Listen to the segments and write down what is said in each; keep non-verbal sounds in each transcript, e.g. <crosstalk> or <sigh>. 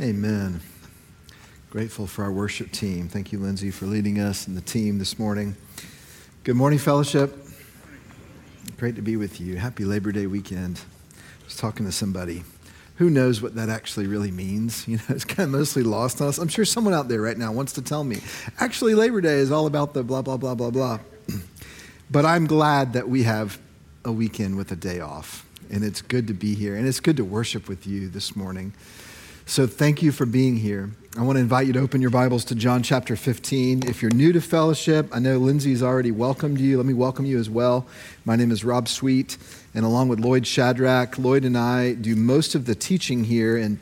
Amen. Grateful for our worship team. Thank you, Lindsay, for leading us and the team this morning. Good morning, fellowship. Great to be with you. Happy Labor Day weekend. I was talking to somebody. Who knows what that actually really means? <laughs> You know, it's kind of mostly lost on us. I'm sure someone out there right now wants to tell me. Actually, Labor Day is all about the blah, blah, blah, blah, blah. <clears throat> but I'm glad that we have a weekend with a day off. And it's good to be here. And it's good to worship with you this morning. So thank you for being here. I want to invite you to open your Bibles to John chapter 15. If you're new to fellowship, I know Lindsay's already welcomed you. Let me welcome you as well. My name is Rob Sweet, and along with Lloyd Shadrach, Lloyd and I do most of the teaching here. And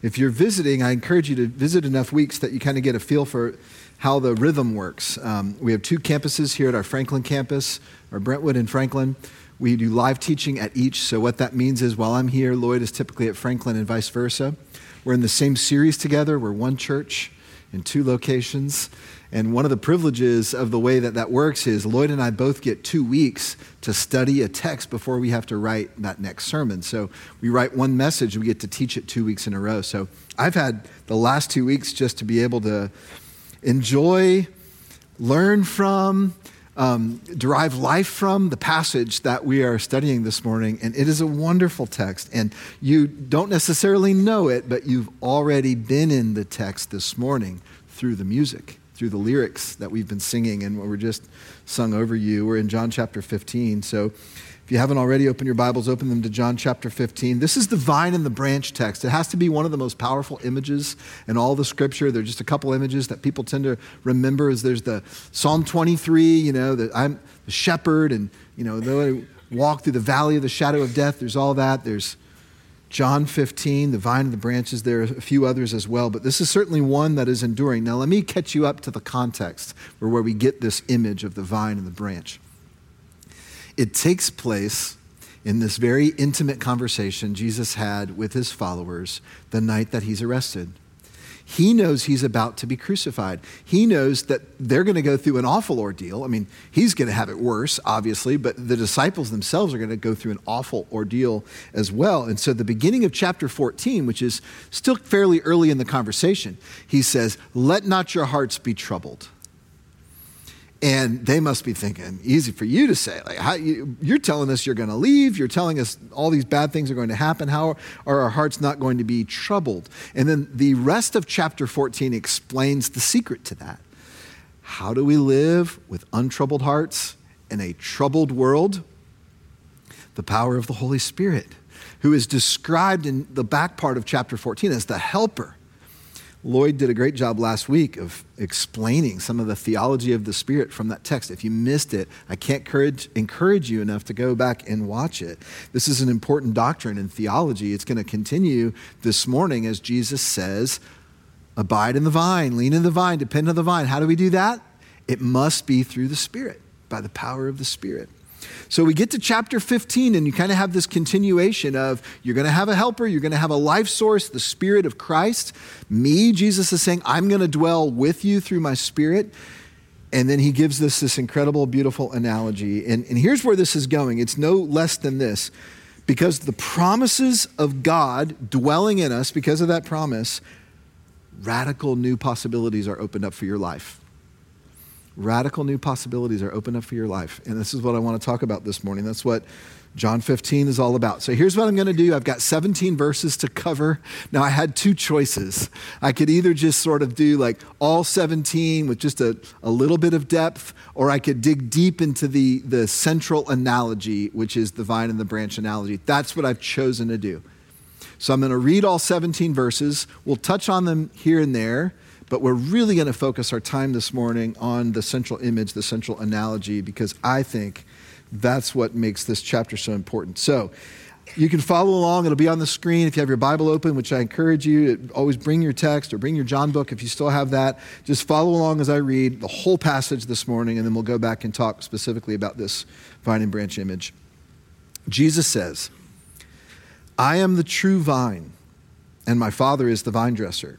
if you're visiting, I encourage you to visit enough weeks that you kind of get a feel for how the rhythm works. Um, we have two campuses here at our Franklin campus, our Brentwood and Franklin. We do live teaching at each. So, what that means is while I'm here, Lloyd is typically at Franklin and vice versa. We're in the same series together. We're one church in two locations. And one of the privileges of the way that that works is Lloyd and I both get two weeks to study a text before we have to write that next sermon. So we write one message, we get to teach it two weeks in a row. So I've had the last two weeks just to be able to enjoy, learn from, um, derive life from the passage that we are studying this morning. And it is a wonderful text. And you don't necessarily know it, but you've already been in the text this morning through the music, through the lyrics that we've been singing and what were just sung over you. We're in John chapter 15. So if you haven't already opened your Bibles, open them to John chapter 15. This is the vine and the branch text. It has to be one of the most powerful images in all the scripture. There are just a couple images that people tend to remember is there's the Psalm 23, you know, that I'm the shepherd and, you know, though I walk through the valley of the shadow of death, there's all that. There's John 15, the vine and the branches. There are a few others as well, but this is certainly one that is enduring. Now, let me catch you up to the context where, where we get this image of the vine and the branch. It takes place in this very intimate conversation Jesus had with his followers the night that he's arrested. He knows he's about to be crucified. He knows that they're going to go through an awful ordeal. I mean, he's going to have it worse, obviously, but the disciples themselves are going to go through an awful ordeal as well. And so, the beginning of chapter 14, which is still fairly early in the conversation, he says, Let not your hearts be troubled. And they must be thinking, easy for you to say. Like, how, you, are telling us you're going to leave. You're telling us all these bad things are going to happen. How are our hearts not going to be troubled? And then the rest of chapter 14 explains the secret to that. How do we live with untroubled hearts in a troubled world? The power of the Holy Spirit, who is described in the back part of chapter 14 as the helper Lloyd did a great job last week of explaining some of the theology of the Spirit from that text. If you missed it, I can't encourage, encourage you enough to go back and watch it. This is an important doctrine in theology. It's going to continue this morning as Jesus says, Abide in the vine, lean in the vine, depend on the vine. How do we do that? It must be through the Spirit, by the power of the Spirit. So we get to chapter 15, and you kind of have this continuation of you're going to have a helper, you're going to have a life source, the Spirit of Christ. Me, Jesus is saying, I'm going to dwell with you through my Spirit. And then he gives us this incredible, beautiful analogy. And, and here's where this is going it's no less than this. Because the promises of God dwelling in us, because of that promise, radical new possibilities are opened up for your life radical new possibilities are opened up for your life. And this is what I want to talk about this morning. That's what John 15 is all about. So here's what I'm going to do. I've got 17 verses to cover. Now, I had two choices. I could either just sort of do like all 17 with just a, a little bit of depth, or I could dig deep into the, the central analogy, which is the vine and the branch analogy. That's what I've chosen to do. So I'm going to read all 17 verses. We'll touch on them here and there. But we're really going to focus our time this morning on the central image, the central analogy, because I think that's what makes this chapter so important. So, you can follow along. It'll be on the screen if you have your Bible open, which I encourage you. Always bring your text or bring your John book if you still have that. Just follow along as I read the whole passage this morning, and then we'll go back and talk specifically about this vine and branch image. Jesus says, I am the true vine, and my Father is the vine dresser.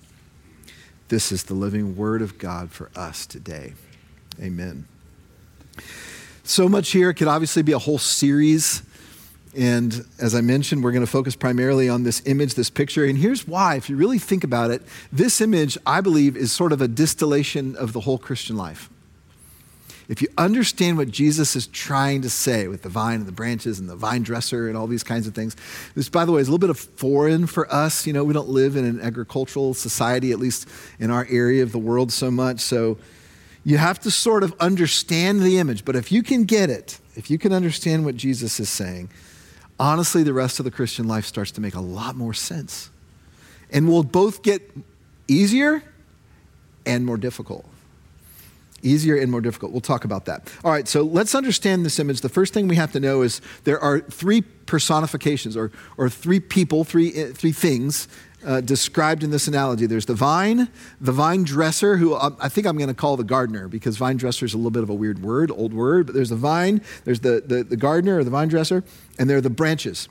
This is the living word of God for us today. Amen. So much here. Could obviously be a whole series. And as I mentioned, we're going to focus primarily on this image, this picture. And here's why, if you really think about it, this image, I believe, is sort of a distillation of the whole Christian life if you understand what Jesus is trying to say with the vine and the branches and the vine dresser and all these kinds of things, this, by the way, is a little bit of foreign for us. You know, we don't live in an agricultural society, at least in our area of the world, so much. So you have to sort of understand the image. But if you can get it, if you can understand what Jesus is saying, honestly, the rest of the Christian life starts to make a lot more sense. And we'll both get easier and more difficult easier and more difficult. We'll talk about that. All right, so let's understand this image. The first thing we have to know is there are three personifications or, or three people, three, uh, three things uh, described in this analogy. There's the vine, the vine dresser, who um, I think I'm going to call the gardener because vine dresser is a little bit of a weird word, old word, but there's the vine, there's the, the, the gardener or the vine dresser, and there are the branches.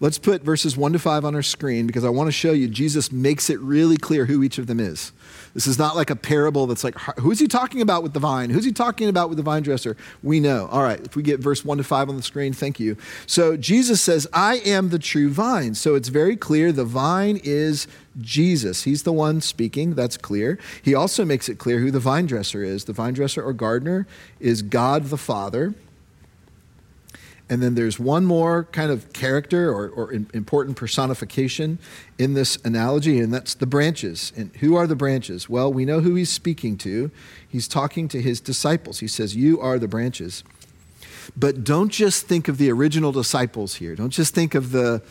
Let's put verses 1 to 5 on our screen because I want to show you Jesus makes it really clear who each of them is. This is not like a parable that's like, who's he talking about with the vine? Who's he talking about with the vine dresser? We know. All right, if we get verse 1 to 5 on the screen, thank you. So Jesus says, I am the true vine. So it's very clear the vine is Jesus. He's the one speaking, that's clear. He also makes it clear who the vine dresser is. The vine dresser or gardener is God the Father. And then there's one more kind of character or, or important personification in this analogy, and that's the branches. And who are the branches? Well, we know who he's speaking to. He's talking to his disciples. He says, You are the branches. But don't just think of the original disciples here. Don't just think of the,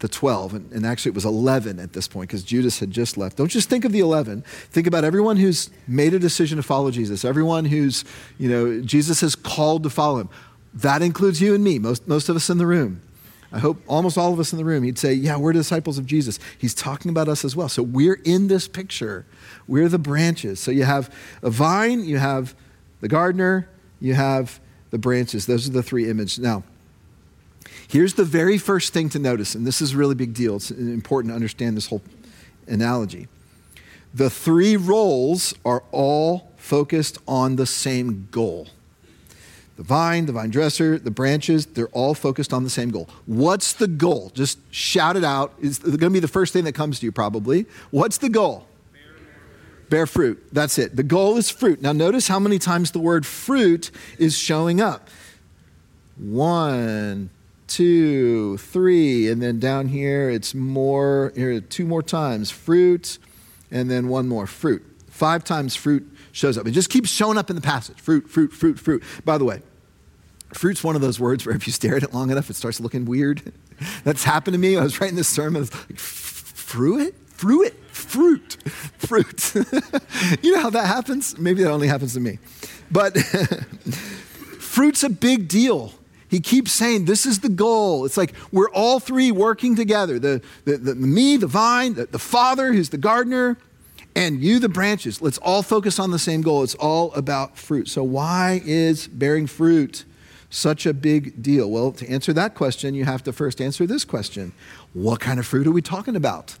the 12, and, and actually it was 11 at this point because Judas had just left. Don't just think of the 11. Think about everyone who's made a decision to follow Jesus, everyone who's, you know, Jesus has called to follow him. That includes you and me, most, most of us in the room. I hope almost all of us in the room, he'd say, Yeah, we're disciples of Jesus. He's talking about us as well. So we're in this picture. We're the branches. So you have a vine, you have the gardener, you have the branches. Those are the three images. Now, here's the very first thing to notice, and this is a really big deal. It's important to understand this whole analogy. The three roles are all focused on the same goal. The vine, the vine dresser, the branches, they're all focused on the same goal. What's the goal? Just shout it out. It's going to be the first thing that comes to you, probably. What's the goal? Bear fruit. That's it. The goal is fruit. Now, notice how many times the word fruit is showing up. One, two, three, and then down here it's more, here, two more times fruit, and then one more fruit. Five times fruit shows up. It just keeps showing up in the passage fruit, fruit, fruit, fruit. By the way, fruit's one of those words where if you stare at it long enough, it starts looking weird. <laughs> That's happened to me. I was writing this sermon, like, fruit? fruit, fruit, fruit. <laughs> you know how that happens? Maybe that only happens to me. But <laughs> fruit's a big deal. He keeps saying, This is the goal. It's like we're all three working together the, the, the me, the vine, the, the Father, who's the gardener, and you, the branches. Let's all focus on the same goal. It's all about fruit. So, why is bearing fruit such a big deal? Well, to answer that question, you have to first answer this question What kind of fruit are we talking about?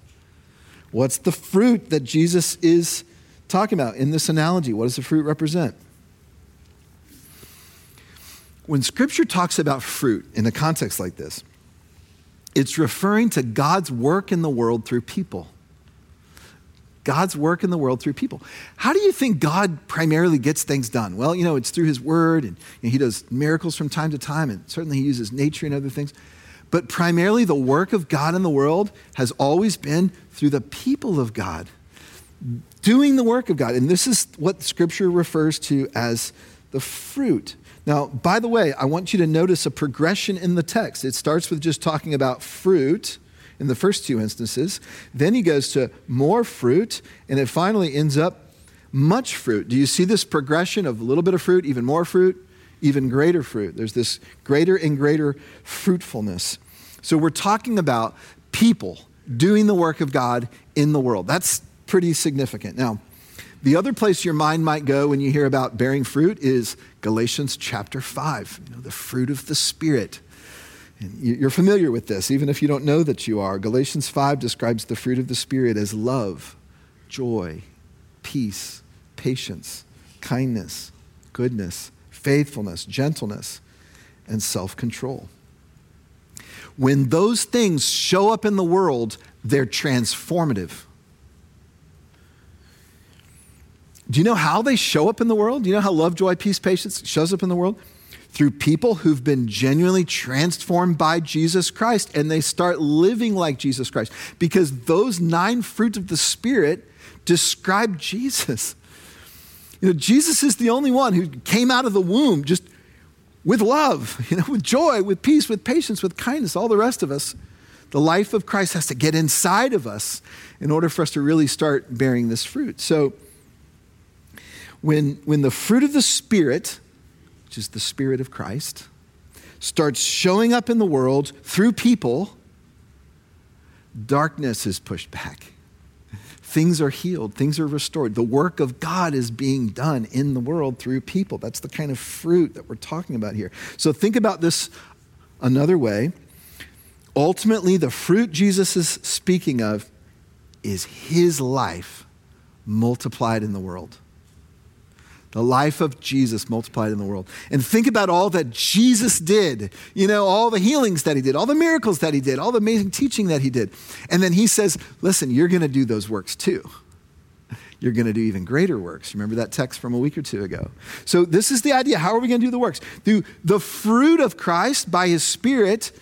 What's the fruit that Jesus is talking about in this analogy? What does the fruit represent? When Scripture talks about fruit in a context like this, it's referring to God's work in the world through people. God's work in the world through people. How do you think God primarily gets things done? Well, you know, it's through His Word, and you know, He does miracles from time to time, and certainly He uses nature and other things. But primarily, the work of God in the world has always been through the people of God, doing the work of God. And this is what Scripture refers to as the fruit. Now, by the way, I want you to notice a progression in the text. It starts with just talking about fruit in the first two instances. Then he goes to more fruit, and it finally ends up much fruit. Do you see this progression of a little bit of fruit, even more fruit, even greater fruit? There's this greater and greater fruitfulness. So we're talking about people doing the work of God in the world. That's pretty significant. Now, the other place your mind might go when you hear about bearing fruit is Galatians chapter 5, you know, the fruit of the Spirit. And you're familiar with this, even if you don't know that you are. Galatians 5 describes the fruit of the Spirit as love, joy, peace, patience, kindness, goodness, faithfulness, gentleness, and self control. When those things show up in the world, they're transformative. Do you know how they show up in the world? Do you know how love, joy, peace, patience shows up in the world? Through people who've been genuinely transformed by Jesus Christ and they start living like Jesus Christ. Because those nine fruits of the Spirit describe Jesus. You know, Jesus is the only one who came out of the womb just with love, <laughs> you know, with joy, with peace, with patience, with kindness. All the rest of us, the life of Christ has to get inside of us in order for us to really start bearing this fruit. So, when, when the fruit of the Spirit, is the Spirit of Christ, starts showing up in the world through people, darkness is pushed back. Things are healed, things are restored. The work of God is being done in the world through people. That's the kind of fruit that we're talking about here. So think about this another way. Ultimately, the fruit Jesus is speaking of is his life multiplied in the world the life of Jesus multiplied in the world. And think about all that Jesus did. You know, all the healings that he did, all the miracles that he did, all the amazing teaching that he did. And then he says, Listen, you're going to do those works too. You're going to do even greater works. Remember that text from a week or two ago? So, this is the idea. How are we going to do the works? Through the fruit of Christ by his Spirit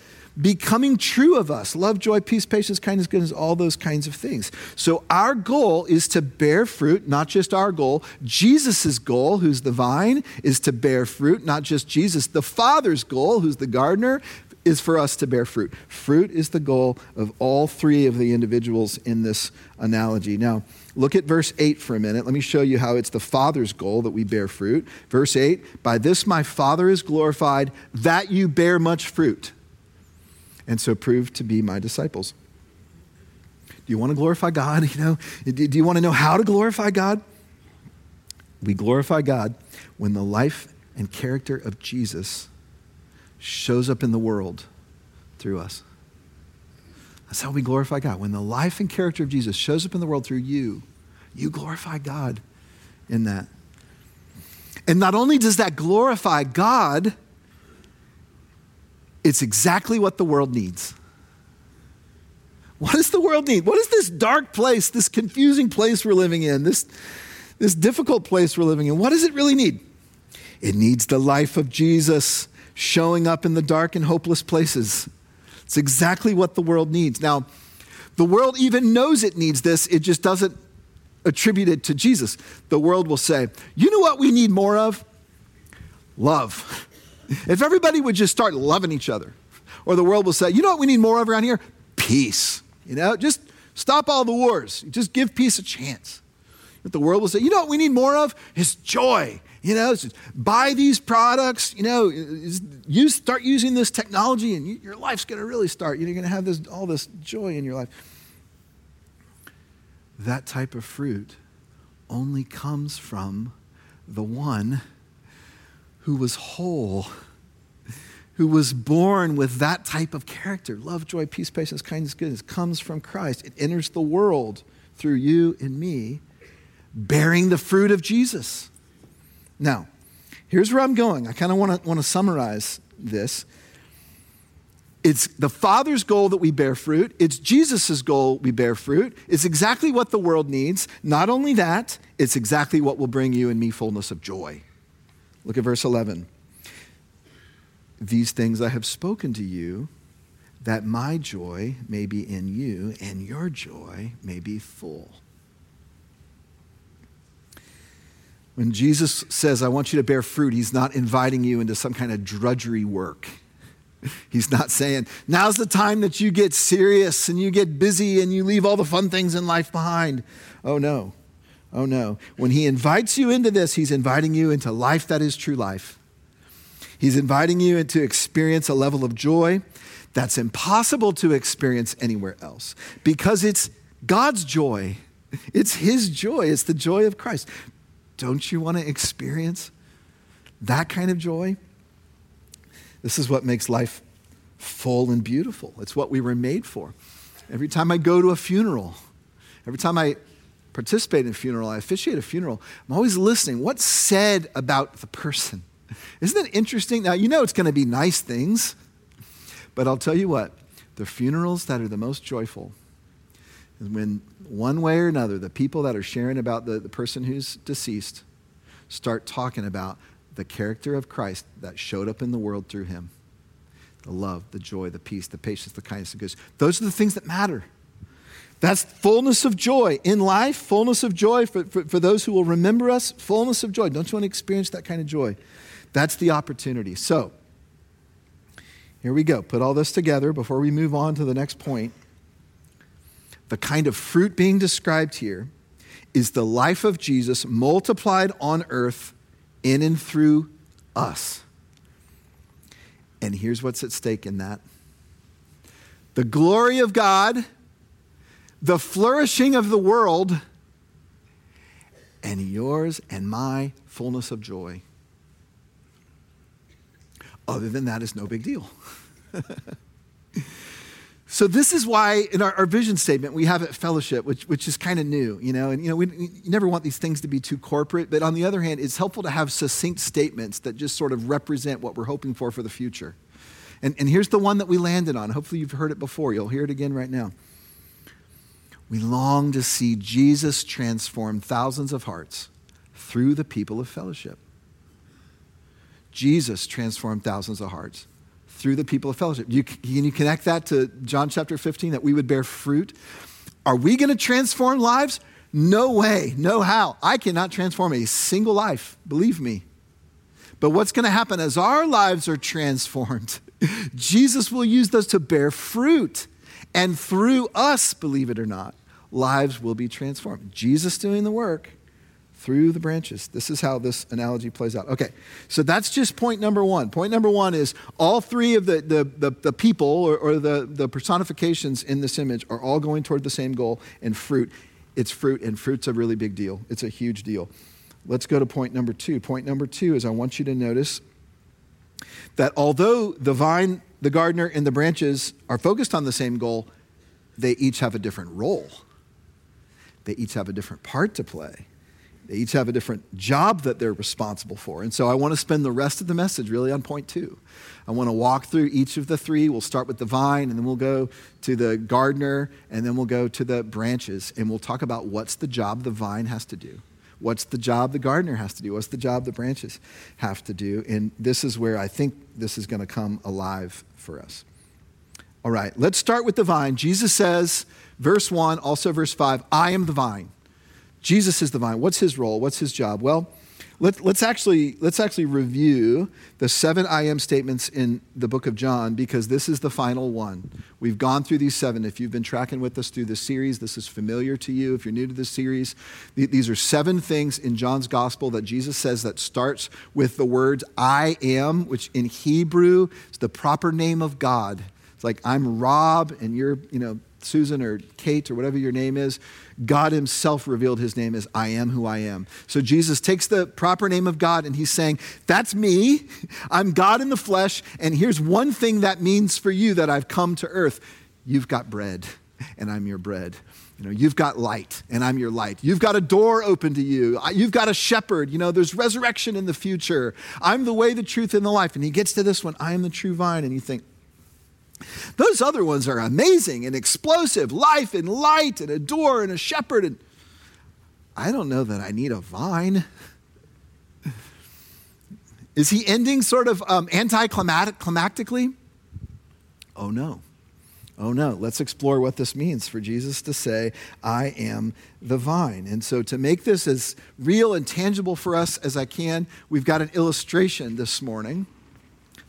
becoming true of us love, joy, peace, patience, kindness, goodness, all those kinds of things. So, our goal is to bear fruit, not just our goal. Jesus' goal, who's the vine, is to bear fruit, not just Jesus. The Father's goal, who's the gardener, is for us to bear fruit. Fruit is the goal of all three of the individuals in this analogy. Now, look at verse 8 for a minute. Let me show you how it's the Father's goal that we bear fruit. Verse 8 By this my Father is glorified, that you bear much fruit and so prove to be my disciples. Do you want to glorify God? <laughs> You know, do you want to know how to glorify God? We glorify God when the life and character of Jesus shows up in the world through us. That's how we glorify God. When the life and character of Jesus shows up in the world through you, you glorify God in that. And not only does that glorify God, it's exactly what the world needs. What does the world need? What is this dark place, this confusing place we're living in, this, this difficult place we're living in? What does it really need? It needs the life of Jesus showing up in the dark and hopeless places. It's exactly what the world needs. Now, the world even knows it needs this, it just doesn't attribute it to Jesus. The world will say, You know what we need more of? Love. <laughs> <laughs> If everybody would just start loving each other, or the world will say, you know what we need more of around here? Peace. You know, just Stop all the wars. Just give peace a chance. But the world will say, you know what we need more of? Is joy. You know, buy these products, you know, you start using this technology and your life's going to really start. You're going to have this, all this joy in your life. That type of fruit only comes from the one who was whole, who was born with that type of character love, joy, peace, patience, kindness, goodness comes from Christ. It enters the world through you and me, bearing the fruit of Jesus. Now, here's where I'm going. I kind of want to want to summarize this. It's the Father's goal that we bear fruit. It's Jesus' goal we bear fruit. It's exactly what the world needs. Not only that, it's exactly what will bring you and me fullness of joy. Look at verse 11. These things I have spoken to you, that my joy may be in you and your joy may be full. When Jesus says, I want you to bear fruit, he's not inviting you into some kind of drudgery work. <laughs> He's not saying, now's the time that you get serious and you get busy and you leave all the fun things in life behind. Oh, no. Oh, no. When he invites you into this, he's inviting you into life that is true life. He's inviting you to experience a level of joy that's impossible to experience anywhere else because it's God's joy. It's His joy. It's the joy of Christ. Don't you want to experience that kind of joy? This is what makes life full and beautiful. It's what we were made for. Every time I go to a funeral, every time I participate in a funeral, I officiate a funeral, I'm always listening. What's said about the person? Isn't that interesting? Now, you know it's going to be nice things, but I'll tell you what, the funerals that are the most joyful is when one way or another, the people that are sharing about the, the person who's deceased start talking about the character of Christ that showed up in the world through him the love, the joy, the peace, the patience, the kindness, the goodness. Those are the things that matter. That's fullness of joy in life, fullness of joy for, for, for, those who will remember us, fullness of joy. Don't you want to experience that kind of joy? That's the opportunity. So, here we go. Put all this together before we move on to the next point the kind of fruit being described here is the life of Jesus multiplied on earth in and through us. And here's what's at stake in that the glory of God, the flourishing of the world, and yours and my fullness of joy. Other than that, it's no big deal. <laughs> So this is why in our, our, vision statement we have it fellowship, which, which is kind of new, you know, and you know we never want these things to be too corporate, but on the other hand, it's helpful to have succinct statements that just sort of represent what we're hoping for for the future. And, and here's the one that we landed on. Hopefully you've heard it before. You'll hear it again right now. We long to see Jesus transform thousands of hearts through the people of fellowship. Jesus transformed thousands of hearts through the people of fellowship. You, can you connect that to John chapter 15 that we would bear fruit? Are we going to transform lives? No way, no how. I cannot transform a single life, believe me. But what's going to happen as our lives are transformed? <laughs> Jesus will use those to bear fruit. And through us, believe it or not, lives will be transformed. Jesus doing the work through the branches. This is how this analogy plays out. Okay, so that's just point number one. Point number one is all three of the, the, the, the people or, or the, the personifications in this image are all going toward the same goal, and fruit. It's fruit, and fruit's a really big deal. It's a huge deal. Let's go to point number two. Point number two is I want you to notice that although the vine, the gardener, and the branches are focused on the same goal, they each have a different role. They each have a different part to play. They each have a different job that they're responsible for. And so I want to spend the rest of the message really on point two. I want to walk through each of the three. We'll start with the vine, and then we'll go to the gardener, and then we'll go to the branches, and we'll talk about what's the job the vine has to do. What's the job the gardener has to do? What's the job the branches have to do? And this is where I think this is going to come alive for us. All right, let's start with the vine. Jesus says, verse 1, also verse 5, I am the vine. Jesus is the vine. What's his role? What's his job? Well, Let, let's, actually, let's actually review the seven I am statements in the book of John because this is the final one. We've gone through these seven. If you've been tracking with us through this series, this is familiar to you. If you're new to this series, these are seven things in John's gospel that Jesus says that starts with the words I am, which in Hebrew is the proper name of God. It's like I'm Rob and you're, you know, Susan or Kate or whatever your name is, God Himself revealed His name as I am who I am. So Jesus takes the proper name of God and He's saying, That's me. I'm God in the flesh. And here's one thing that means for you that I've come to earth you've got bread, and I'm your bread. You know, you've got light, and I'm your light. You've got a door open to you. You've got a shepherd. You know, there's resurrection in the future. I'm the way, the truth, and the life. And he gets to this one I am the true vine. And you think, those other ones are amazing and explosive life and light and a door and a shepherd. And I don't know that I need a vine. Is he ending sort of um, anticlimactically? Oh no. Oh no. Let's explore what this means for Jesus to say, I am the vine. And so, to make this as real and tangible for us as I can, we've got an illustration this morning.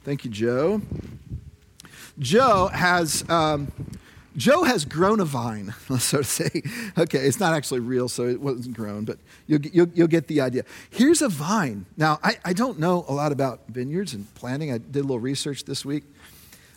Thank you, Joe. Joe has. Um, Joe has grown a vine, <laughs> so to say. Okay, it's not actually real, so it wasn't grown, but you'll, you'll, you'll get the idea. Here's a vine. Now, I, I don't know a lot about vineyards and planting. I did a little research this week.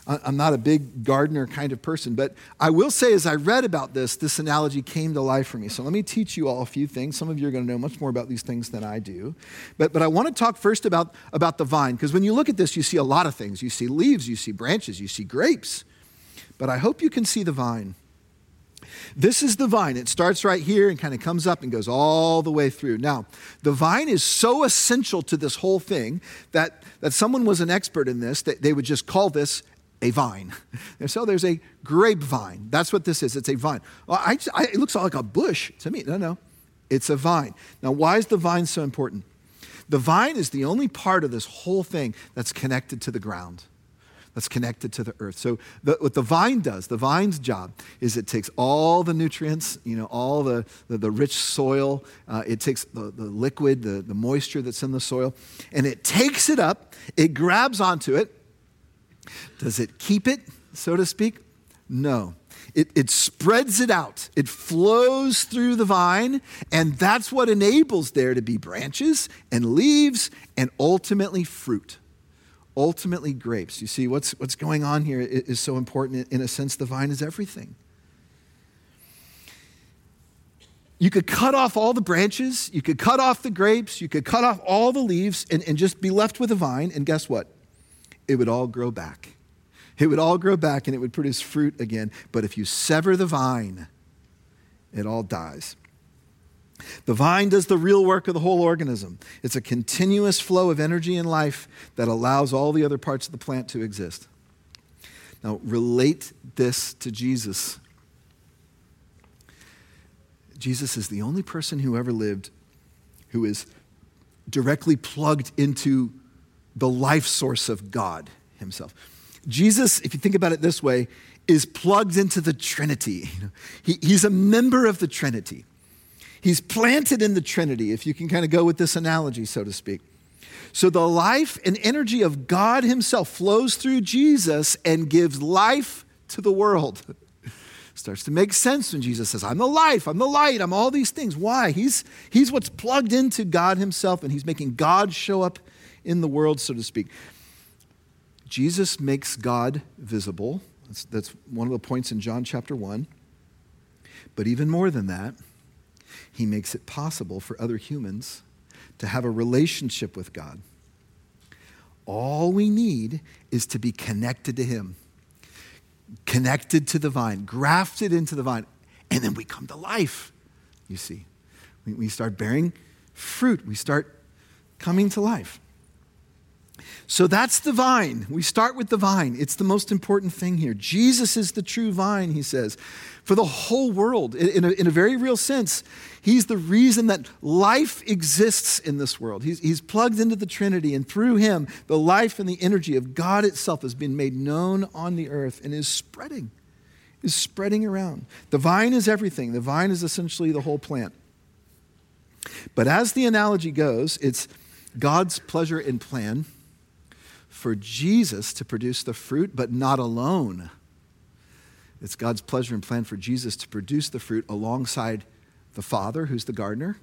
I'm not a big gardener kind of person, but I will say as I read about this, this analogy came to life for me. So let me teach you all a few things. Some of you are going to know much more about these things than I do. But, but I want to talk first about, about the vine, because when you look at this, you see a lot of things. You see leaves, you see branches, you see grapes. But I hope you can see the vine. This is the vine. It starts right here and kind of comes up and goes all the way through. Now, the vine is so essential to this whole thing that, that someone was an expert in this, that they would just call this a vine. <laughs> And so there's a grapevine. That's what this is. It's a vine. Well, I, I, it looks like a bush to me. No, no. It's a vine. Now, why is the vine so important? The vine is the only part of this whole thing that's connected to the ground, that's connected to the earth. So, the, what the vine does, the vine's job, is it takes all the nutrients, you know, all the, the, the rich soil, uh, it takes the, the liquid, the, the moisture that's in the soil, and it takes it up, it grabs onto it, does it keep it, so to speak? No. It, it spreads it out. It flows through the vine, and that's what enables there to be branches and leaves and ultimately fruit. Ultimately, grapes. You see, what's, what's going on here is so important. In a sense, the vine is everything. You could cut off all the branches, you could cut off the grapes, you could cut off all the leaves, and, and just be left with a vine, and guess what? It would all grow back it would all grow back and it would produce fruit again. But if you sever the vine, it all dies. The vine does the real work of the whole organism. It's a continuous flow of energy and life that allows all the other parts of the plant to exist. Now, relate this to Jesus. Jesus is the only person who ever lived who is directly plugged into the life source of God Himself. Jesus, if you think about it this way, is plugged into the Trinity. <laughs> He, he's a member of the Trinity. He's planted in the Trinity, if you can kind of go with this analogy, so to speak. So the life and energy of God Himself flows through Jesus and gives life to the world. <laughs> Starts to make sense when Jesus says, I'm the life, I'm the light, I'm all these things. Why? He's, he's what's plugged into God Himself, and He's making God show up in the world, so to speak. Jesus makes God visible. That's, that's one of the points in John chapter 1. But even more than that, he makes it possible for other humans to have a relationship with God. All we need is to be connected to him, connected to the vine, grafted into the vine, and then we come to life, you see. We start bearing fruit, we start coming to life. So that's the vine. We start with the vine. It's the most important thing here. Jesus is the true vine, he says, for the whole world. In a, in a very real sense, he's the reason that life exists in this world. He's, he's plugged into the Trinity, and through him, the life and the energy of God itself has been made known on the earth and is spreading, is spreading around. The vine is everything, the vine is essentially the whole plant. But as the analogy goes, it's God's pleasure and plan for Jesus to produce the fruit, but not alone. It's God's pleasure and plan for Jesus to produce the fruit alongside the Father, who's the gardener,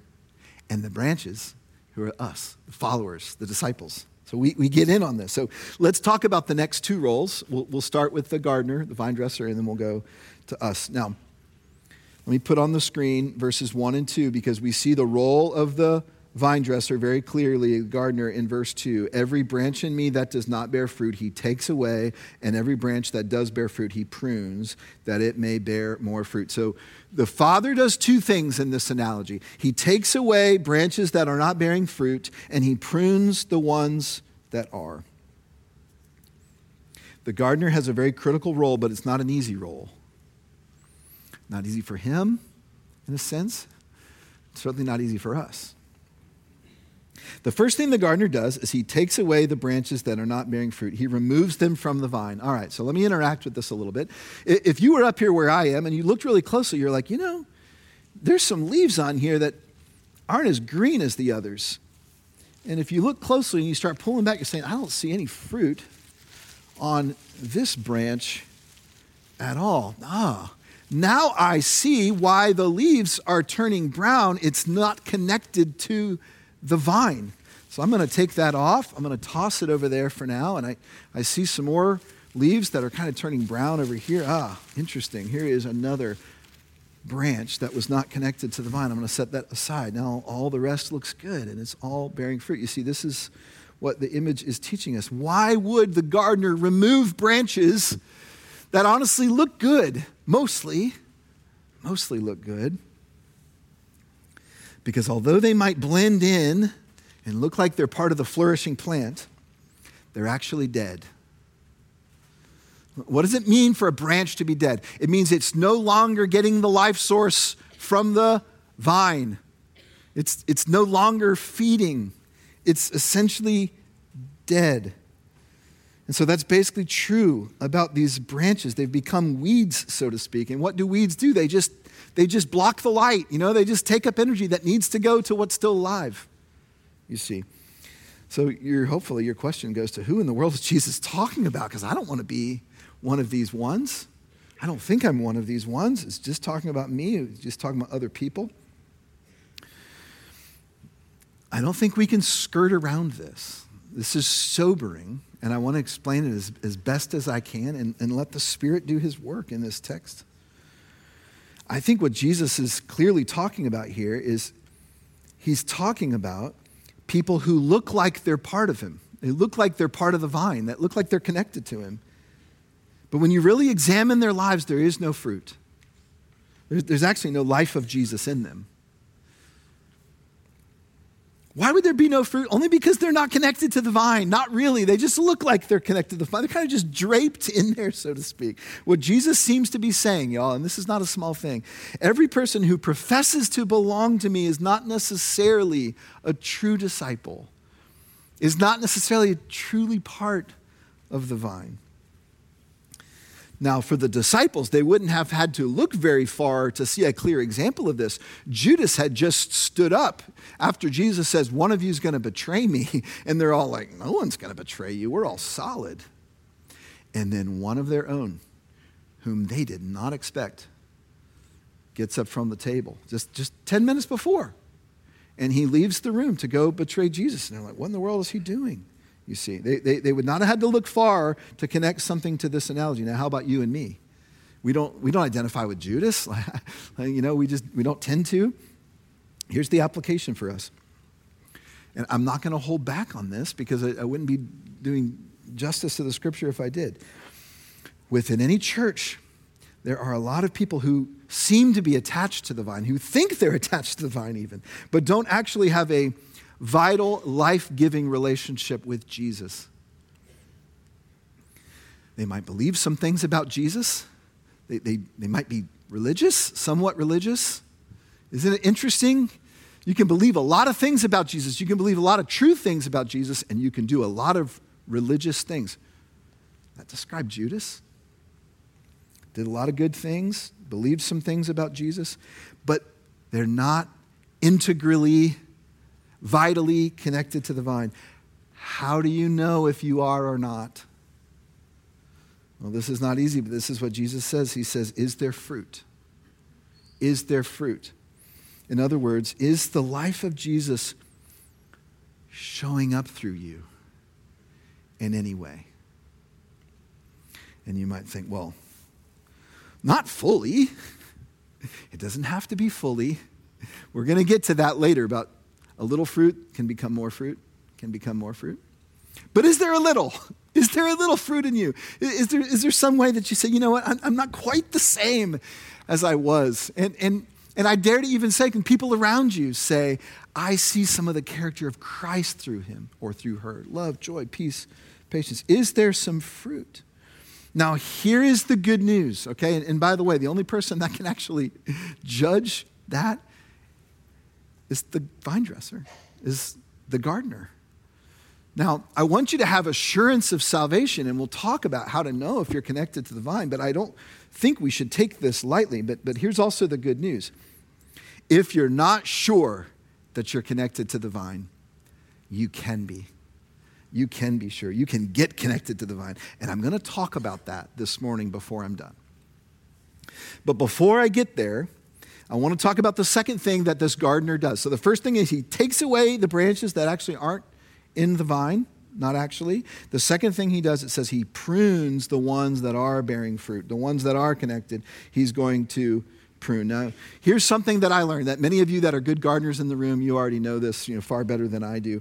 and the branches, who are us, the followers, the disciples. So we, we get in on this. So let's talk about the next two roles. We'll, we'll start with the gardener, the vine dresser, and then we'll go to us. Now, let me put on the screen verses 1 and 2 because we see the role of the vine dresser very clearly, gardener, in verse 2. Every branch in me that does not bear fruit, he takes away, and every branch that does bear fruit, he prunes, that it may bear more fruit. So the Father does two things in this analogy He takes away branches that are not bearing fruit, and he prunes the ones that are. The gardener has a very critical role, but it's not an easy role. Not easy for him, in a sense, certainly not easy for us. The first thing the gardener does is he takes away the branches that are not bearing fruit. He removes them from the vine. All right, so let me interact with this a little bit. If you were up here where I am and you looked really closely, you're like, you know, there's some leaves on here that aren't as green as the others. And if you look closely and you start pulling back, you're saying, I don't see any fruit on this branch at all. Ah, now I see why the leaves are turning brown. It's not connected to the vine. So I'm going to take that off. I'm going to toss it over there for now. And I, I see some more leaves that are kind of turning brown over here. Ah, interesting. Here is another branch that was not connected to the vine. I'm going to set that aside. Now all the rest looks good and it's all bearing fruit. You see, this is what the image is teaching us. Why would the gardener remove branches that honestly look good? Mostly, mostly look good because although they might blend in and look like they're part of the flourishing plant, they're actually dead. What does it mean for a branch to be dead? It means it's no longer getting the life source from the vine. It's, it's no longer feeding. It's essentially dead. And so that's basically true about these branches. They've become weeds, so to speak. And what do weeds do? They just they just block the light. You know, they just take up energy that needs to go to what's still alive. You see. So your hopefully your question goes to who in the world is <laughs> Jesus talking about? Because I don't want to be one of these ones. I don't think I'm one of these ones. It's just talking about me, it's just talking about other people. I don't think we can skirt around this. This is sobering, and I want to explain it as, as best as I can and, and let the Spirit do His work in this text. I think what Jesus is clearly talking about here is he's talking about people who look like they're part of him. They look like they're part of the vine, that look like they're connected to him. But when you really examine their lives, there is no fruit. There's, there's actually no life of Jesus in them. Why would there be no fruit? Only because they're not connected to the vine. Not really. They just look like they're connected to the vine. They're kind of just draped in there, so to speak. What Jesus seems to be saying, y'all, and this is not a small thing every person who professes to belong to me is not necessarily a true disciple, is not necessarily truly part of the vine. Now, for the disciples, they wouldn't have had to look very far to see a clear example of this. Judas had just stood up after Jesus says, One of you is going to betray me. <laughs> And they're all like, No one's going to betray you. We're all solid. And then one of their own, whom they did not expect, gets up from the table just, just 10 minutes before. And he leaves the room to go betray Jesus. And they're like, What in the world is he doing? You see. They, they, they would not have had to look far to connect something to this analogy. Now, how about you and me? We don't, we don't identify with Judas. <laughs> you know, we just we don't tend to. Here's the application for us. And I'm not going to hold back on this because I, I wouldn't be doing justice to the scripture if I did. Within any church, there are a lot of people who seem to be attached to the vine, who think they're <laughs> attached to the vine even, but don't actually have a vital, life giving relationship with Jesus. They might believe some things about Jesus, they, they, they might be religious, somewhat religious. Isn't it interesting? You can believe a lot of things about Jesus, you can believe a lot of true things about Jesus, and you can do a lot of religious things. That described Judas. Did a lot of good things, believed some things about Jesus, but they're not integrally vitally connected to the vine. How do you know if you are or not? Well, this is not easy, but this is what Jesus says. He says, Is there fruit? Is there fruit? In other words, is the life of Jesus showing up through you in any way? And you might think, well, not fully. <laughs> It doesn't have to be fully. We're going to get to that later about a little fruit can become more fruit, can become more fruit. But is there a little? <laughs> Is there a little fruit in you? Is there, is there some way that you say, you know what, I'm, I'm not quite the same as I was? And, and, and I dare to even say, can people around you say, I see some of the character of Christ through him or through her? Love, joy, peace, patience. Is there some fruit? Now, here is the good news, okay? And, and by the way, the only person that can actually judge that is the vine dresser, is the gardener. Now, I want you to have assurance of salvation, and we'll talk about how to know if you're connected to the vine, but I don't think we should take this lightly. But, but here's also the good news if you're not sure that you're connected to the vine, you can be. You can be sure. You can get connected to the vine. And I'm going to talk about that this morning before I'm done. But before I get there, I want to talk about the second thing that this gardener does. So the first thing is he takes away the branches that actually aren't in the vine, not actually. The second thing he does, it says he prunes the ones that are bearing fruit, the ones that are connected, he's going to prune. Now, here's something that I learned that many of you that are good gardeners in the room, you already know this you know, far better than I do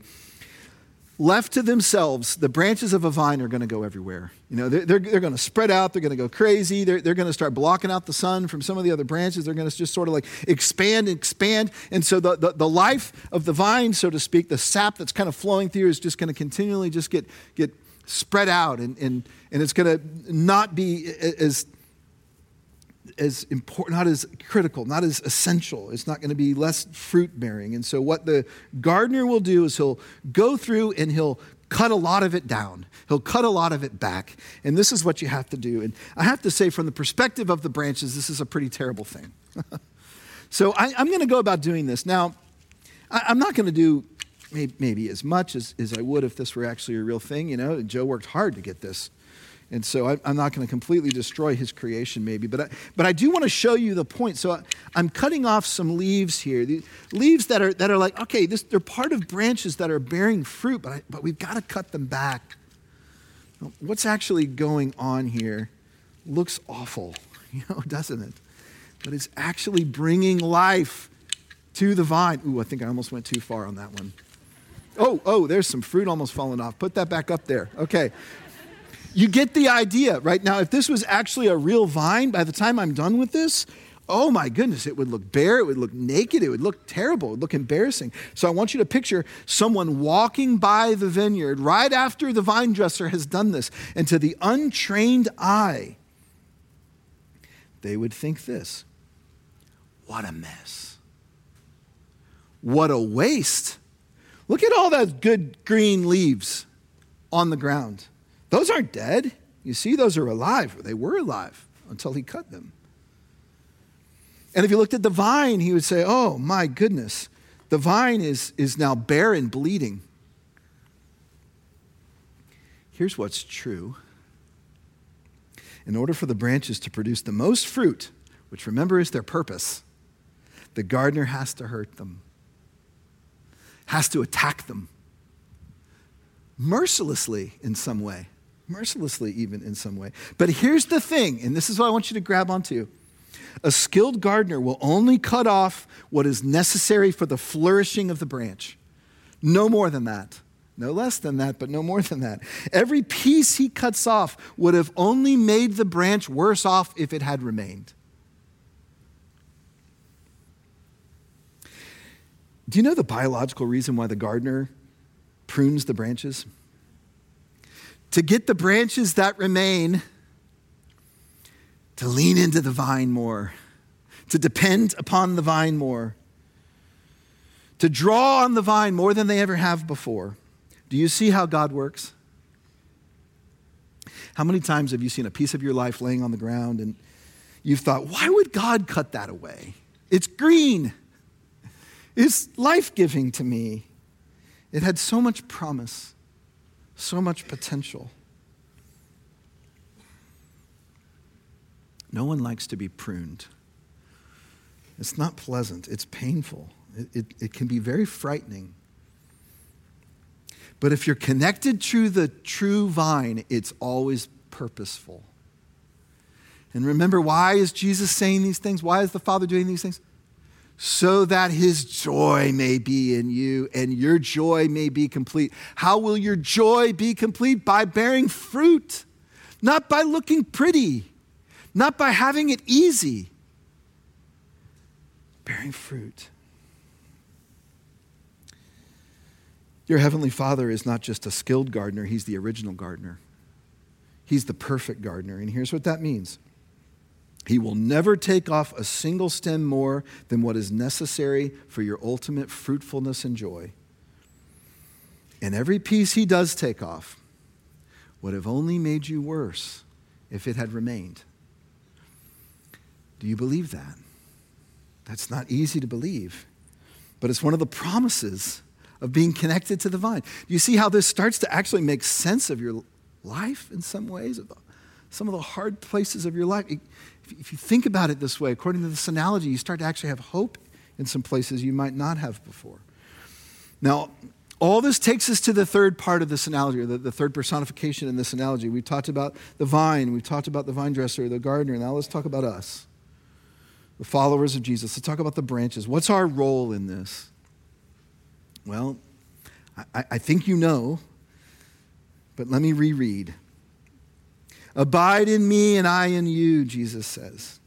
left to themselves, the branches of a vine are going to go everywhere. You know, they're, they're, they're going to spread out. They're going to go crazy. They're, they're going to start blocking out the sun from some of the other branches. They're going to just sort of like expand and expand. And so the, the, the life of the vine, so to speak, the sap that's kind of flowing through is just going to continually just get, get spread out. And, and, and it's going to not be as as important, not as critical, not as essential. It's not going to be less fruit bearing. And so, what the gardener will do is he'll go through and he'll cut a lot of it down. He'll cut a lot of it back. And this is what you have to do. And I have to say, from the perspective of the branches, this is a pretty terrible thing. <laughs> so, I, am going to go about doing this. Now, I, I'm not going to do maybe, maybe as much as, as I would if this were actually a real thing. You know, Joe worked hard to get this and so I, am not going to completely destroy his creation, maybe, but I, but I do want to show you the point. So I, am cutting off some leaves here, the leaves that are, that are like, okay, this, they're part of branches that are bearing fruit, but, I, but we've got to cut them back. What's actually going on here looks awful, <laughs> you know, doesn't it? But it's actually bringing life to the vine. Ooh, I think I almost went too far on that one. Oh, oh, there's some fruit almost falling off. Put that back up there. Okay. You get the idea, right? Now, if this was actually a real vine, by the time I'm done with this, oh my goodness, it would look bare, it would look naked, it would look terrible, it would look embarrassing. So I want you to picture someone walking by the vineyard right after the vine dresser has done this, and to the untrained eye, they would think this what a mess. What a waste. Look at all that good green leaves on the ground. Those aren't dead. You see, those are alive. They were alive until he cut them. And if you looked at the vine, he would say, Oh, my goodness, the vine is, is now barren, bleeding. Here's what's true in order for the branches to produce the most fruit, which remember is their purpose, the gardener has to hurt them, has to attack them mercilessly in some way mercilessly, even in some way. But here's the thing, and this is what I want you to grab onto. A skilled gardener will only cut off what is necessary for the flourishing of the branch. No more than that. No less than that, but no more than that. Every piece he cuts off would have only made the branch worse off if it had remained. Do you know the biological reason why the gardener prunes the branches? To get the branches that remain to lean into the vine more, to depend upon the vine more, to draw on the vine more than they ever have before. Do you see how God works? How many times have you seen a piece of your life laying on the ground and you've thought, why would God cut that away? It's green, it's life giving to me. It had so much promise, so much potential. No one likes to be pruned. It's not pleasant, it's painful, it, it, it, can be very frightening. But if you're connected to the true vine, it's always purposeful. And remember, why is Jesus saying these things? Why is the Father doing these things? So that his joy may be in you and your joy may be complete. How will your joy be complete? By bearing fruit, not by looking pretty not by having it easy, bearing fruit. Your Heavenly Father is not just a skilled gardener, He's the original gardener. He's the perfect gardener. And here's what that means He will never take off a single stem more than what is necessary for your ultimate fruitfulness and joy. And every piece He does take off would have only made you worse if it had remained. Do you believe that? That's not easy to believe, but it's one of the promises of being connected to the vine. You see how this starts to actually make sense of your life in some ways? Some of the hard places of your life. If you think about it this way, according to this analogy, you start to actually have hope in some places you might not have before. Now, all this takes us to the third part of this analogy, or the, the third personification in this analogy. We've talked about the vine, we've talked about the vine dresser, the gardener. Now let's talk about us the followers of Jesus. Let's talk about the branches. What's our role in this? Well, I, I think you know, but let me reread. Abide in me and I in you, Jesus says.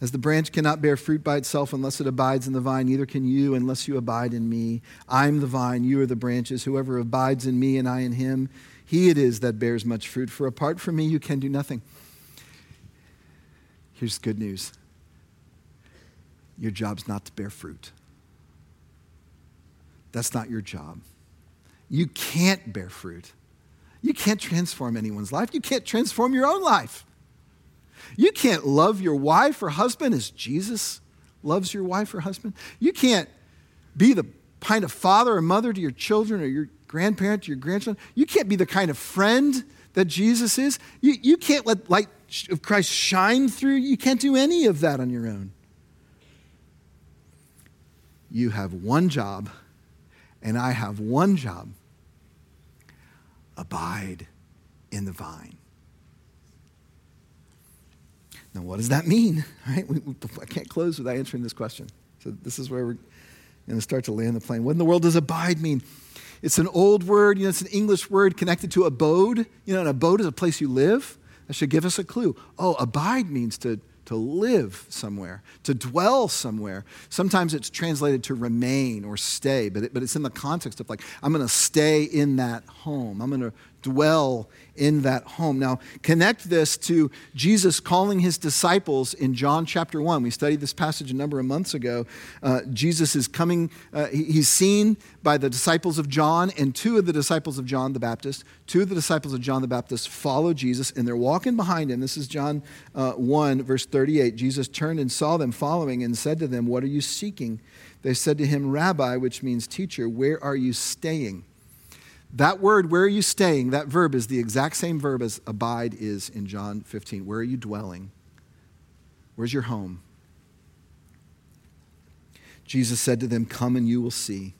As the branch cannot bear fruit by itself unless it abides in the vine, neither can you unless you abide in me. I'm the vine, you are the branches. Whoever abides in me and I in him, he it is that bears much fruit. For apart from me, you can do nothing. Here's good news your job's not to bear fruit. That's not your job. You can't bear fruit. You can't transform anyone's life. You can't transform your own life. You can't love your wife or husband as Jesus loves your wife or husband. You can't be the kind of father or mother to your children or your grandparent to your grandchildren. You can't be the kind of friend that Jesus is. You, you can't let light of Christ shine through. You can't do any of that on your own you have one job, and I have one job abide in the vine. Now, what does that mean? <laughs> Right? We, we, I can't close without answering this question. So, this is where we're going to start to land the plane. What in the world does abide mean? It's an old word, you know, it's an English word connected to abode. You know, an abode is a place you live. That should give us a clue. Oh, abide means to to live somewhere, to dwell somewhere. Sometimes it's translated to remain or stay, but, it, but it's in the context of like, I'm going to stay in that home. I'm going to dwell in that home. Now, connect this to Jesus calling his disciples in John chapter 1. We studied this passage a number of months ago. Uh, Jesus is coming, uh, he's seen by the disciples of John, and two of the disciples of John the Baptist, two of the disciples of John the Baptist follow Jesus, and they're walking behind him. This is John uh, 1, verse 38. Jesus turned and saw them following and said to them, What are you seeking? They said to him, Rabbi, which means teacher, where are you staying? That word, where are you staying, that verb is the exact same verb as abide is in John 15. Where are you dwelling? Where's your home? Jesus said to them, Come and you will see.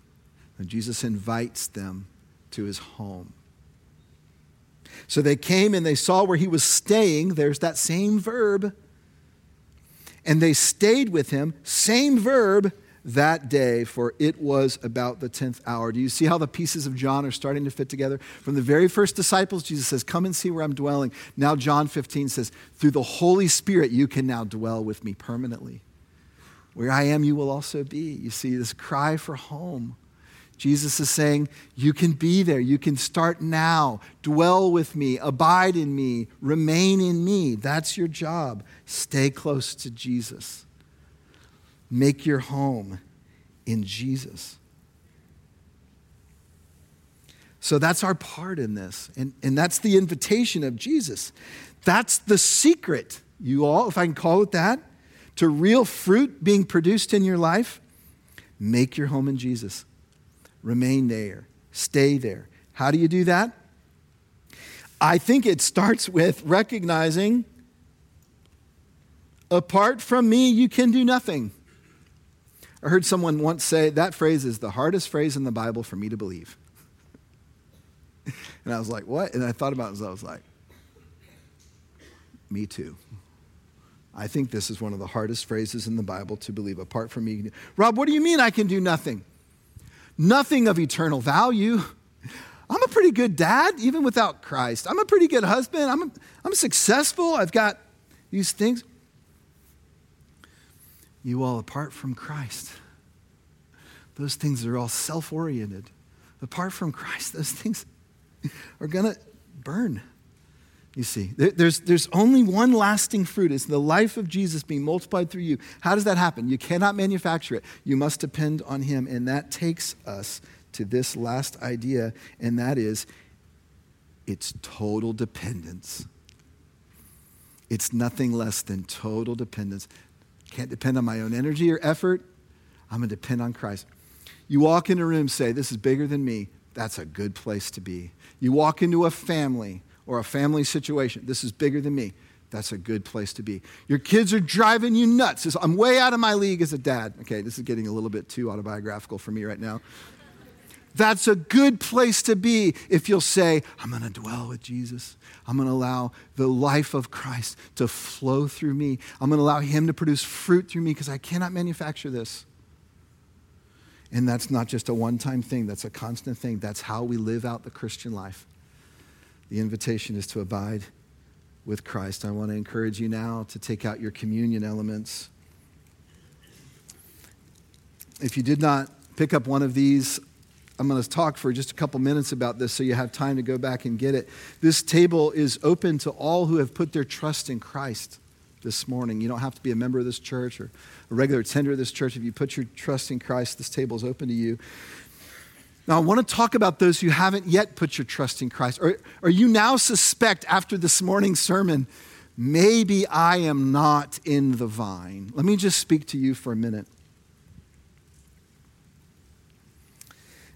And Jesus invites them to his home. So they came and they saw where he was staying. There's that same verb. And they stayed with him, same verb, that day, for it was about the 10th hour. Do you see how the pieces of John are starting to fit together? From the very first disciples, Jesus says, Come and see where I'm dwelling. Now, John 15 says, Through the Holy Spirit, you can now dwell with me permanently. Where I am, you will also be. You see this cry for home. Jesus is saying, You can be there. You can start now. Dwell with me. Abide in me. Remain in me. That's your job. Stay close to Jesus. Make your home in Jesus. So that's our part in this. And, and that's the invitation of Jesus. That's the secret, you all, if I can call it that, to real fruit being produced in your life. Make your home in Jesus. Remain there. Stay there. How do you do that? I think it starts with recognizing apart from me, you can do nothing. I heard someone once say that phrase is the hardest phrase in the Bible for me to believe. <laughs> and I was like, what? And I thought about it and I was like, me too. I think this is one of the hardest phrases in the Bible to believe. Apart from me, Rob, what do you mean I can do nothing? Nothing of eternal value. I'm a pretty good dad, even without Christ. I'm a pretty good husband. I'm, I'm successful. I've got these things. You all, apart from Christ, those things are all self oriented. Apart from Christ, <laughs> those things are going to burn. You see, there's, there's only one lasting fruit. It's the life of Jesus being multiplied through you. How does that happen? You cannot manufacture it. You must depend on Him. And that takes us to this last idea, and that is it's total dependence. It's nothing less than total dependence. Can't depend on my own energy or effort. I'm going to depend on Christ. You walk in a room, say, This is bigger than me. That's a good place to be. You walk into a family, or a family situation. This is bigger than me. That's a good place to be. Your kids are driving you nuts. I'm way out of my league as a dad. Okay, this is getting a little bit too autobiographical for me right now. That's a good place to be if you'll say, I'm going to dwell with Jesus. I'm going to allow the life of Christ to flow through me. I'm going to allow Him to produce fruit through me because I cannot manufacture this. And that's not just a one time thing, that's a constant thing. That's how we live out the Christian life. The invitation is to abide with Christ. I want to encourage you now to take out your communion elements. If you did not pick up one of these, I'm going to talk for just a couple minutes about this so you have time to go back and get it. This table is open to all who have put their trust in Christ this morning. You don't have to be a member of this church or a regular attender of this church. If you put your trust in Christ, this table is open to you. Now, I want to talk about those who haven't yet put your trust in Christ, or, or you now suspect after this morning's sermon, maybe I am not in the vine. Let me just speak to you for a minute.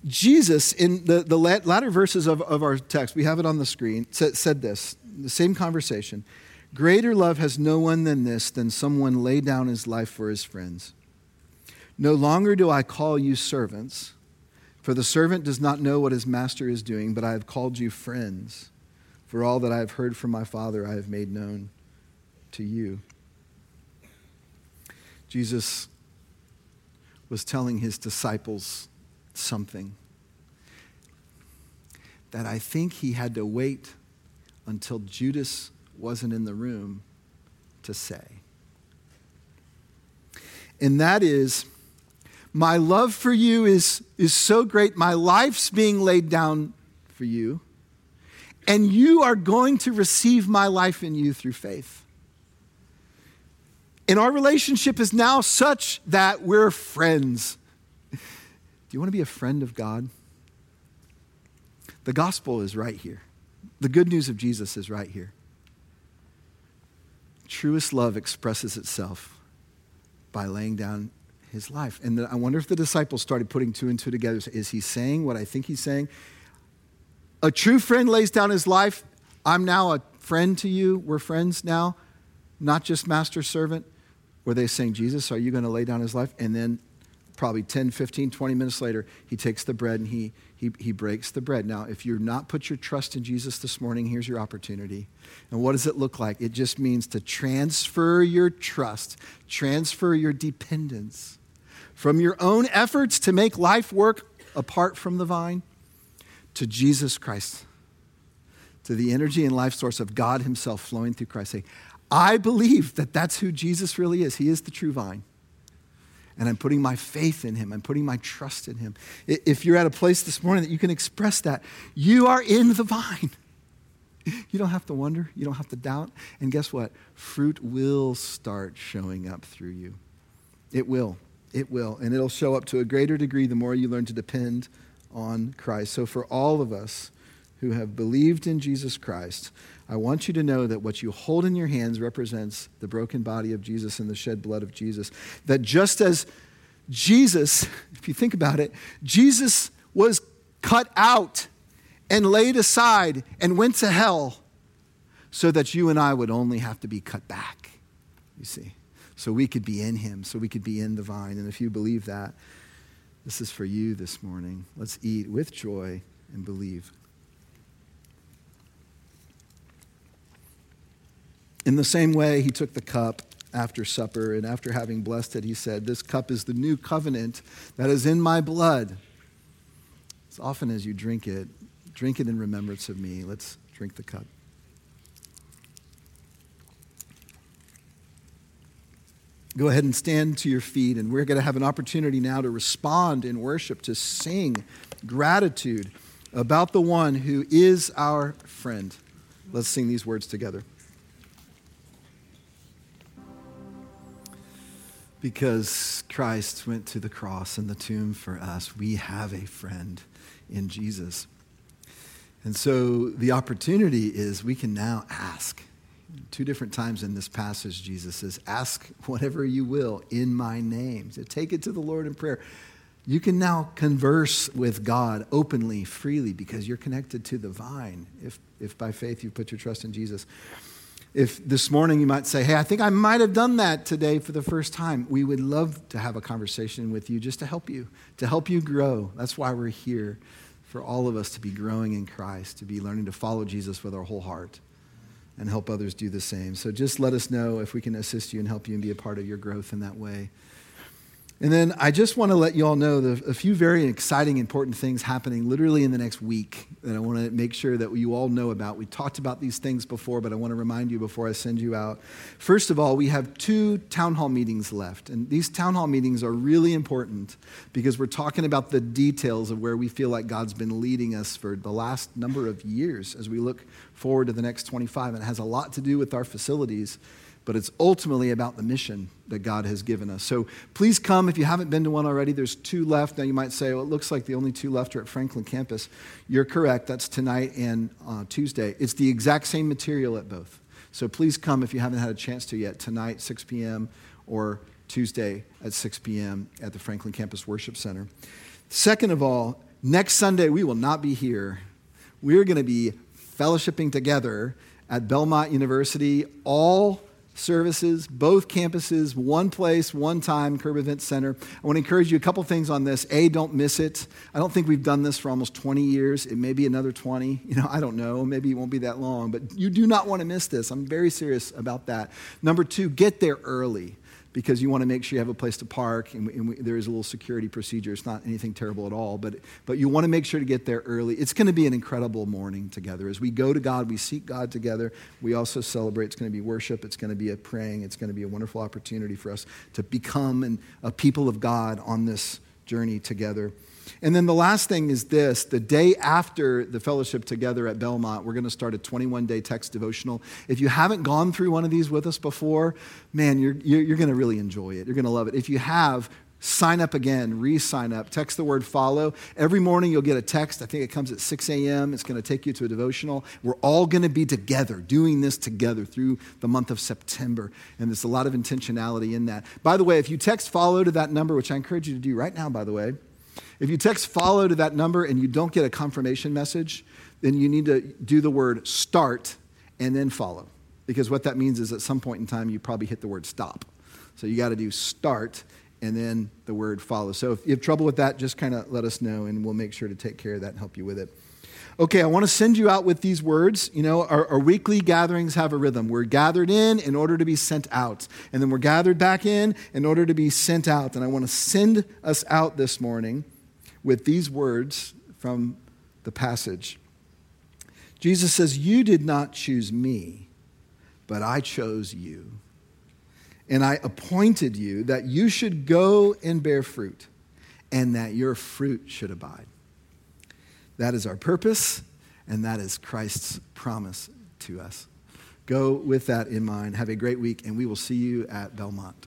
Jesus, in the, the latter verses of, of our text, we have it on the screen, said, said this, the same conversation. Greater love has no one than this, than someone lay down his life for his friends. No longer do I call you servants for the servant does not know what his master is doing, but I have called you friends. For all that I have heard from my Father, I have made known to you. Jesus was telling his disciples something that I think he had to wait until Judas wasn't in the room to say. And that is my love for you is, is so great. My life's being laid down for you. And you are going to receive my life in you through faith. And our relationship is now such that we're friends. You want to be a friend of God? The gospel is right here. The good news of Jesus is right here. Truest love expresses itself by laying down his life. And I wonder if the disciples started putting two and two together. Is he saying what I think he's saying? A true friend lays down his life. I'm now a friend to you. We're friends now, not just master servant. Were they saying, Jesus, are you going to lay down his life? And then probably 10, 15, 20 minutes later, he takes the bread and he, he, he breaks the bread. Now, if you're not put your trust in Jesus this morning, here's your opportunity. And what does it look like? It just means to transfer your trust, transfer your dependence from your own efforts to make life work apart from the vine to Jesus Christ, to the energy and life source of God Himself flowing through Christ. Say, I believe that that's who Jesus really is. He is the true vine. And I'm putting my faith in Him, I'm putting my trust in Him. If you're at a place this morning that you can express that, you are in the vine. <laughs> You don't have to wonder, you don't have to doubt. And guess what? Fruit will start showing up through you. It will. It will. And it'll show up to a greater degree the more you learn to depend on Christ. So, for all of us who have believed in Jesus Christ, I want you to know that what you hold in your hands represents the broken body of Jesus and the shed blood of Jesus. That just as Jesus, if you think about it, Jesus was cut out and laid aside and went to hell so that you and I would only have to be cut back, you see, so we could be in him, so we could be in the vine. And if you believe that, this is for you this morning. Let's eat with joy and believe. In the same way, he took the cup after supper, and after having blessed it, he said, This cup is the new covenant that is in my blood. As often as you drink it, drink it in remembrance of me. Let's drink the cup. Go ahead and stand to your feet, and we're going to have an opportunity now to respond in worship, to sing gratitude about the one who is our friend. Let's sing these words together. Because Christ went to the cross and the tomb for us, we have a friend in Jesus. And so the opportunity is we can now ask. Two different times in this passage, Jesus says, Ask whatever you will in my name. So take it to the Lord in prayer. You can now converse with God openly, freely, because you're connected to the vine, if, if by faith you put your trust in Jesus. If this morning you might say, Hey, I think I might have done that today for the first time, we would love to have a conversation with you just to help you, to help you grow. That's why we're here, for all of us to be growing in Christ, to be learning to follow Jesus with our whole heart and help others do the same. So just let us know if we can assist you and help you and be a part of your growth in that way. And then I just want to let you all know a few very exciting, important things happening literally in the next week that I want to make sure that you all know about. We talked about these things before, but I want to remind you before I send you out. First of all, we have two town hall meetings left. And these town hall meetings are really important because we're talking about the details of where we feel like God's been leading us for the last number of years as we look forward to the next 25. And it has a lot to do with our facilities but it's ultimately about the mission that God has given us. So please come if you haven't been to one already. There's two left. Now you might say, well, it looks like the only two left are at Franklin campus. You're correct. That's tonight and uh, Tuesday. It's the exact same material at both. So please come if you haven't had a chance to yet. Tonight, 6 p.m., or Tuesday at 6 p.m. at the Franklin Campus Worship Center. Second of all, next Sunday we will not be here. We're going to be fellowshipping together at Belmont University all services, both campuses, one place, one time, Curb Event Center. I want to encourage you a couple things on this. A, don't miss it. I don't think we've done this for almost 20 years. It may be another 20. <laughs> You know, I don't know. Maybe it won't be that long, but you do not want to miss this. I'm very serious about that. Number two, get there early because you want to make sure you have a place to park and, we, and we, there is a little security procedure. It's not anything terrible at all, but, but you want to make sure to get there early. It's going to be an incredible morning together. As we go to God, we seek God together. We also celebrate. It's going to be worship. It's going to be a praying. It's going to be a wonderful opportunity for us to become an, a people of God on this journey together. And then the last thing is this the day after the fellowship together at Belmont, we're going to start a 21 day text devotional. If you haven't gone through one of these with us before, man, you're, you're, you're going to really enjoy it. You're going to love it. If you have, sign up again, re sign up. Text the word follow. Every morning you'll get a text. I think it comes at 6 a.m. It's going to take you to a devotional. We're all going to be together, doing this together through the month of September. And there's a lot of intentionality in that. By the way, if you text follow to that number, which I encourage you to do right now, by the way, if you text follow to that number and you don't get a confirmation message, then you need to do the word start and then follow. Because what that means is at some point in time, you probably hit the word stop. So you got to do start and then the word follow. So if you have trouble with that, just kind of let us know and we'll make sure to take care of that and help you with it. Okay, I want to send you out with these words. You know, our, our, weekly gatherings have a rhythm. We're gathered in in order to be sent out, and then we're gathered back in in order to be sent out. And I want to send us out this morning with these words from the passage. Jesus says, You did not choose me, but I chose you. And I appointed you that you should go and bear fruit, and that your fruit should abide. That is our purpose, and that is Christ's promise to us. Go with that in mind. Have a great week, and we will see you at Belmont.